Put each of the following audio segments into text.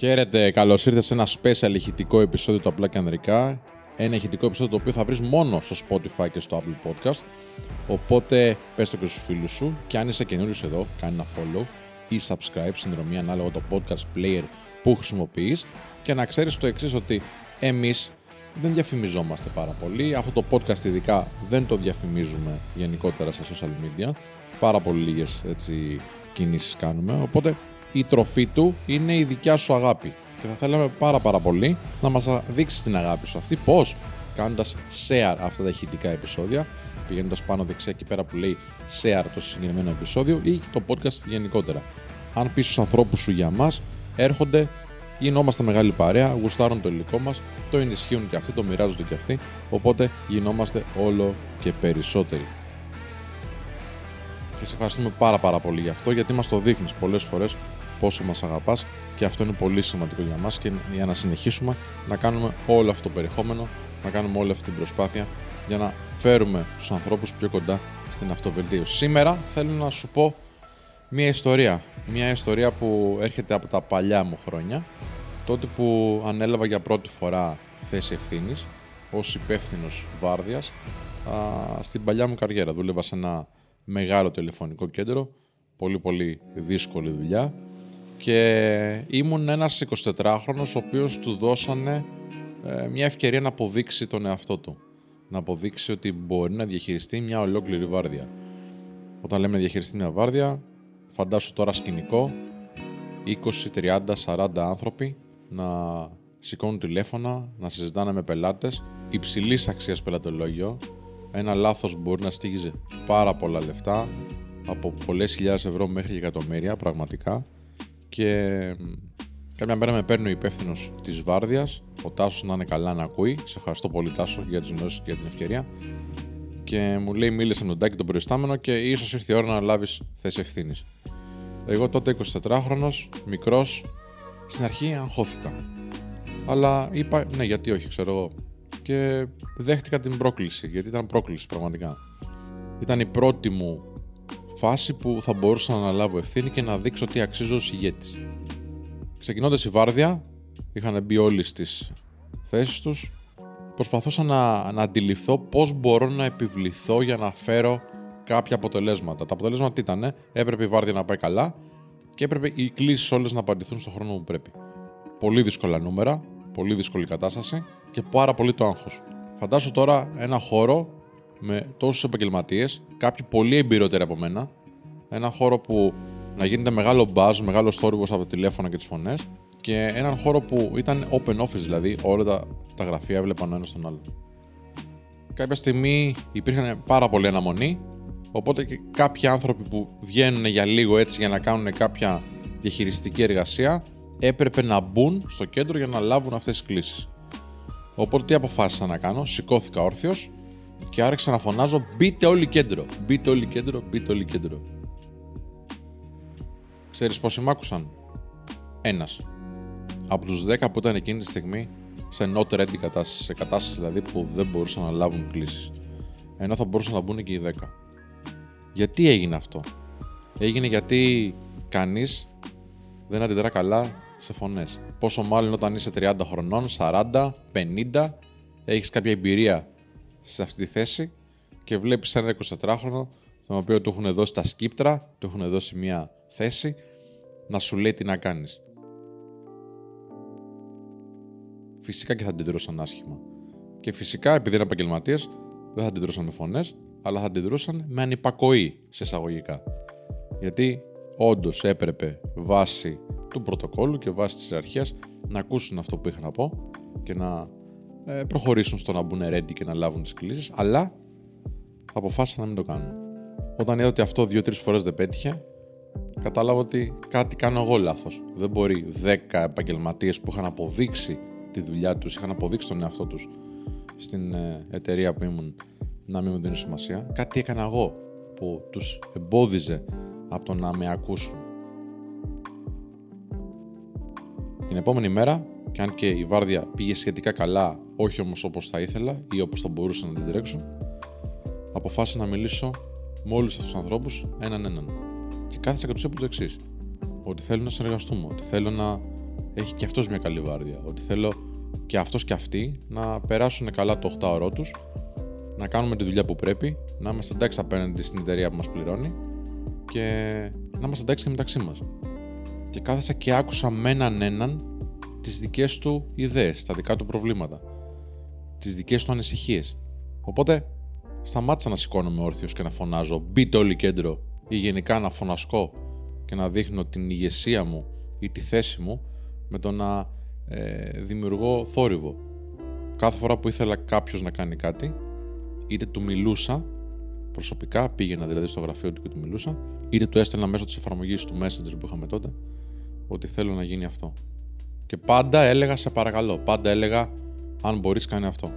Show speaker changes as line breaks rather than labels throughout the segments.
Χαίρετε, καλώς ήρθατε σε ένα special ηχητικό επεισόδιο του Απλά και Ανδρικά. Ένα ηχητικό επεισόδιο το οποίο θα βρεις μόνο στο Spotify και στο Apple Podcast. Οπότε πες το και στους φίλους σου. Και αν είσαι καινούριος εδώ, κάνει ένα follow ή subscribe, συνδρομή ανάλογα το podcast player που χρησιμοποιείς. Και να ξέρεις το εξής ότι εμείς δεν διαφημιζόμαστε πάρα πολύ. Αυτό το podcast ειδικά δεν το διαφημίζουμε γενικότερα σε social media. Πάρα πολύ λίγες κινήσεις κάνουμε. Οπότε η τροφή του είναι η δικιά σου αγάπη. Και θα θέλαμε πάρα πάρα πολύ να μας δείξεις την αγάπη σου αυτή. Πώς; Κάνοντας share αυτά τα ηχητικά επεισόδια, πηγαίνοντας πάνω δεξιά εκεί πέρα που λέει share το συγκεκριμένο επεισόδιο ή το podcast γενικότερα. Αν πεις στους ανθρώπους σου για μας, έρχονται, γινόμαστε μεγάλη παρέα, γουστάρουν το υλικό μας, το ενισχύουν και αυτοί, το μοιράζονται και αυτοί, οπότε γινόμαστε όλο και περισσότεροι. Και σε ευχαριστούμε πάρα πάρα πολύ γι' αυτό γιατί μας το δείχνεις πολλές φορές πόσο μας αγαπάς και αυτό είναι πολύ σημαντικό για μας και για να συνεχίσουμε να κάνουμε όλο αυτό το περιεχόμενο, να κάνουμε όλη αυτή την προσπάθεια για να φέρουμε τους ανθρώπους πιο κοντά στην αυτοβελτίωση. Σήμερα θέλω να σου πω μια ιστορία. Μια ιστορία που έρχεται από τα παλιά μου χρόνια, τότε που ανέλαβα για πρώτη φορά θέση ευθύνης ως υπεύθυνος βάρδιας στην παλιά μου καριέρα. Δούλευα σε ένα μεγάλο τηλεφωνικό κέντρο, πολύ πολύ δύσκολη δουλειά και ήμουν ένας 24χρονος ο οποίος του δώσανε ε, μια ευκαιρία να αποδείξει τον εαυτό του. Να αποδείξει ότι μπορεί να διαχειριστεί μια ολόκληρη βάρδια. Όταν λέμε διαχειριστεί μια βάρδια, φαντάσου τώρα σκηνικό, 20, 30, 40 άνθρωποι να σηκώνουν τηλέφωνα, να συζητάνε με πελάτες, υψηλής αξίας πελατολόγιο, ένα λάθος μπορεί να στήγιζε πάρα πολλά λεφτά, από πολλές χιλιάδες ευρώ μέχρι εκατομμύρια πραγματικά και κάποια μέρα με παίρνει ο υπεύθυνος της Βάρδιας, ο Τάσος να είναι καλά να ακούει. Σε ευχαριστώ πολύ, Τάσο, για τις γνώσεις και για την ευκαιρία. Και μου λέει: Μίλησε με τον Τάκη τον προϊστάμενο και ίσως ήρθε η ώρα να λάβεις θέση ευθύνης. Εγώ τότε 24χρονο, μικρός, στην αρχή αγχώθηκα. Αλλά είπα: Ναι, γιατί όχι, ξέρω εγώ. Και δέχτηκα την πρόκληση, γιατί ήταν πρόκληση πραγματικά. Ήταν η πρώτη μου φάση που θα μπορούσα να αναλάβω ευθύνη και να δείξω τι αξίζω ως ηγέτης. Ξεκινώντας η βάρδια, είχαν μπει όλοι στις θέσεις τους, προσπαθούσα να, να αντιληφθώ πώς μπορώ να επιβληθώ για να φέρω κάποια αποτελέσματα. Τα αποτελέσματα τι ήταν, έπρεπε η βάρδια να πάει καλά και έπρεπε οι κλήσεις όλες να απαντηθούν στον χρόνο που πρέπει. Πολύ δύσκολα νούμερα, πολύ δύσκολη κατάσταση και πάρα πολύ το άγχος. Φαντάσου τώρα ένα χώρο με τόσους επαγγελματίες, κάποιοι πολύ εμπειρότεροι από μένα, ένα χώρο που να γίνεται μεγάλο buzz, μεγάλος θόρυβος από τα τηλέφωνα και τις φωνές, και έναν χώρο που ήταν open office, δηλαδή όλα τα, τα γραφεία έβλεπαν ένας στον άλλο. Κάποια στιγμή υπήρχαν πάρα πολλοί αναμονή, οπότε και κάποιοι άνθρωποι που βγαίνουν για λίγο έτσι για να κάνουν κάποια διαχειριστική εργασία έπρεπε να μπουν στο κέντρο για να λάβουν αυτές τις κλήσεις. Οπότε τι αποφάσισα να κάνω, σηκώθηκα όρθιος και άρχισα να φωνάζω μπείτε όλοι κέντρο, μπείτε όλοι κέντρο, μπείτε όλοι κέντρο. Ξέρεις πόσοι μ' άκουσαν; Ένας. Από τους 10 που ήταν εκείνη τη στιγμή σε not ready κατάσταση, σε κατάσταση δηλαδή που δεν μπορούσαν να λάβουν κλήσεις. Ενώ θα μπορούσαν να μπουν και οι 10. Γιατί έγινε αυτό; Έγινε γιατί κανείς δεν αντιδρά καλά σε φωνές. Πόσο μάλλον όταν είσαι 30 χρονών, 40, 50, έχεις κάποια εμπειρία σε αυτή τη θέση και βλέπεις ένα 24χρονο τον οποίο του έχουν δώσει τα σκύπτρα, του έχουν δώσει μια θέση να σου λέει τι να κάνεις. Φυσικά και θα αντιδρούσαν άσχημα. Και φυσικά, επειδή είναι επαγγελματίες, δεν θα αντιδρούσαν με φωνές, αλλά θα αντιδρούσαν με ανυπακοή σε εισαγωγικά. Γιατί όντως έπρεπε βάσει του πρωτοκόλλου και βάσει της αρχία να ακούσουν αυτό που είχα να πω και να ε, προχωρήσουν στο να μπουν ready και να λάβουν τις κλήσεις, αλλά αποφάσισαν να μην το κάνουν. Όταν είδα ότι αυτό δύο-τρεις φορές δεν πέτυχε, κατάλαβα ότι κάτι κάνω εγώ λάθος. Δεν μπορεί 10 επαγγελματίες που είχαν αποδείξει τη δουλειά τους, είχαν αποδείξει τον εαυτό τους στην ε, εταιρεία που ήμουν να μην μου δίνουν σημασία. Κάτι έκανα εγώ που τους εμπόδιζε από το να με ακούσουν. Την επόμενη μέρα, και αν και η βάρδια πήγε σχετικά καλά, όχι όμως όπως θα ήθελα ή όπως θα μπορούσα να την τρέξω, αποφάσισα να μιλήσω με όλους αυτούς τους ανθρώπους έναν έναν. Και κάθισα και του είπα το εξής: Ότι θέλω να συνεργαστούμε, ότι θέλω να έχει και αυτός μια καλή βάρδια. Ότι θέλω και αυτός και αυτοί να περάσουν καλά το 8ωρό τους, να κάνουμε τη δουλειά που πρέπει, να είμαστε εντάξει απέναντι στην εταιρεία που μας πληρώνει και να είμαστε εντάξει και μεταξύ μας. Και κάθεσα και άκουσα με έναν έναν τις δικές του ιδέες, τα δικά του προβλήματα, τις δικές του ανησυχίες. Οπότε σταμάτησα να σηκώνομαι όρθιος και να φωνάζω μπείτε όλοι κέντρο ή γενικά να φωνασκώ και να δείχνω την ηγεσία μου ή τη θέση μου με το να ε, δημιουργώ θόρυβο. Κάθε φορά που ήθελα κάποιος να κάνει κάτι, είτε του μιλούσα προσωπικά, πήγαινα δηλαδή στο γραφείο του και του μιλούσα, είτε του έστελνα μέσω της εφαρμογής του Messenger που είχαμε τότε, ότι θέλω να γίνει αυτό. Και πάντα έλεγα σε παρακαλώ, πάντα έλεγα αν μπορείς κάνει αυτό.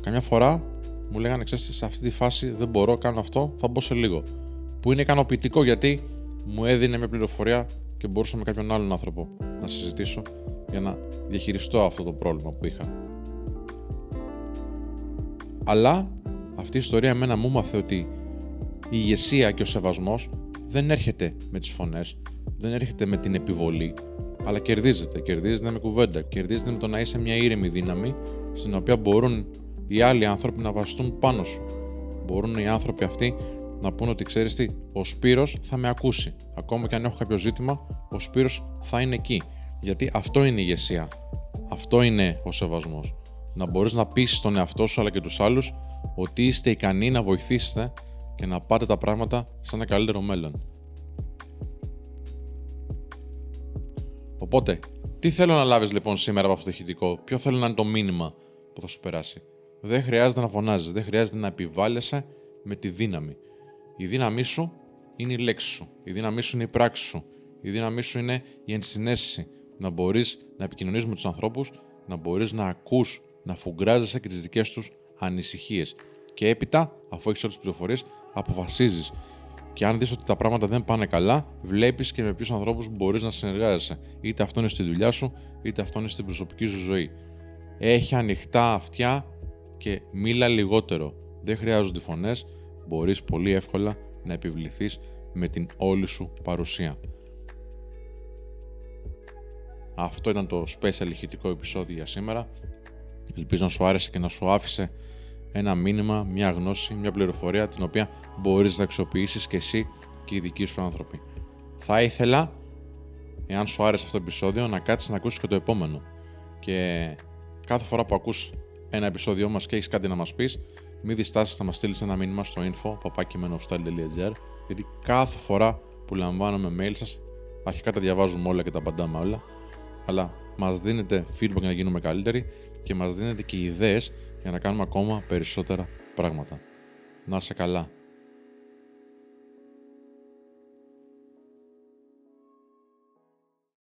Καμιά φορά μου λέγανε, ξέρεις, σε αυτή τη φάση δεν μπορώ, κάνω αυτό, θα μπω σε λίγο. Που είναι ικανοποιητικό γιατί μου έδινε μια πληροφορία και μπορούσα με κάποιον άλλον άνθρωπο να συζητήσω για να διαχειριστώ αυτό το πρόβλημα που είχα. Αλλά αυτή η ιστορία εμένα μου μάθε ότι η ηγεσία και ο σεβασμός δεν έρχεται με τις φωνές, δεν έρχεται με την επιβολή, αλλά κερδίζεται. Κερδίζεται με κουβέντα. Κερδίζεται με το να είσαι μια ήρεμη δύναμη στην οποία μπορούν οι άλλοι άνθρωποι να βασιστούν πάνω σου. Μπορούν οι άνθρωποι αυτοί να πούνε ότι ξέρεις τι, ο Σπύρος θα με ακούσει. Ακόμα και αν έχω κάποιο ζήτημα, ο Σπύρος θα είναι εκεί. Γιατί αυτό είναι η ηγεσία. Αυτό είναι ο σεβασμός. Να μπορείς να πείσει τον εαυτό σου αλλά και τους άλλους ότι είστε ικανοί να βοηθήσετε και να πάτε τα πράγματα σε ένα καλύτερο μέλλον. Οπότε, τι θέλω να λάβεις λοιπόν σήμερα από αυτό το ηχητικό, ποιο θέλω να είναι το μήνυμα που θα σου περάσει; Δεν χρειάζεται να φωνάζεις, δεν χρειάζεται να επιβάλλεσαι με τη δύναμη. Η δύναμή σου είναι η λέξη σου. Η δύναμή σου είναι η πράξη σου. Η δύναμή σου είναι η ενσυναίσθηση. Να μπορείς να επικοινωνείς με τους ανθρώπους, να μπορείς να ακούς, να φουγκράζεσαι και τις δικές τους ανησυχίες. Και έπειτα, αφού έχεις όλες τις πληροφορίες, αποφασίζεις. Και αν δεις ότι τα πράγματα δεν πάνε καλά, βλέπεις και με ποιους ανθρώπους μπορείς να συνεργάζεσαι. Είτε αυτό είναι στη δουλειά σου, είτε αυτό είναι στην προσωπική σου ζωή. Έχει ανοιχτά αυτιά και μίλα λιγότερο. Δεν χρειάζονται φωνές, μπορείς πολύ εύκολα να επιβληθείς με την όλη σου παρουσία. Αυτό ήταν το special ηχητικό επεισόδιο για σήμερα. Ελπίζω να σου άρεσε και να σου άφησε ένα μήνυμα, μια γνώση, μια πληροφορία την οποία μπορείς να αξιοποιήσεις και εσύ και οι δικοί σου άνθρωποι. Θα ήθελα, εάν σου άρεσε αυτό το επεισόδιο, να κάτσεις να ακούσεις και το επόμενο. Και κάθε φορά που ακούς ένα επεισόδιό μας και έχεις κάτι να μας πεις, μην διστάσεις να μας στείλεις ένα μήνυμα στο info papakimenofstyle.gr γιατί κάθε φορά που λαμβάνουμε mail σας, αρχικά τα διαβάζουμε όλα και τα απαντάμε όλα, αλλά μας δίνετε feedback για να γίνουμε καλύτεροι και μας δίνετε και ιδέες για να κάνουμε ακόμα περισσότερα πράγματα. Να είσαι καλά.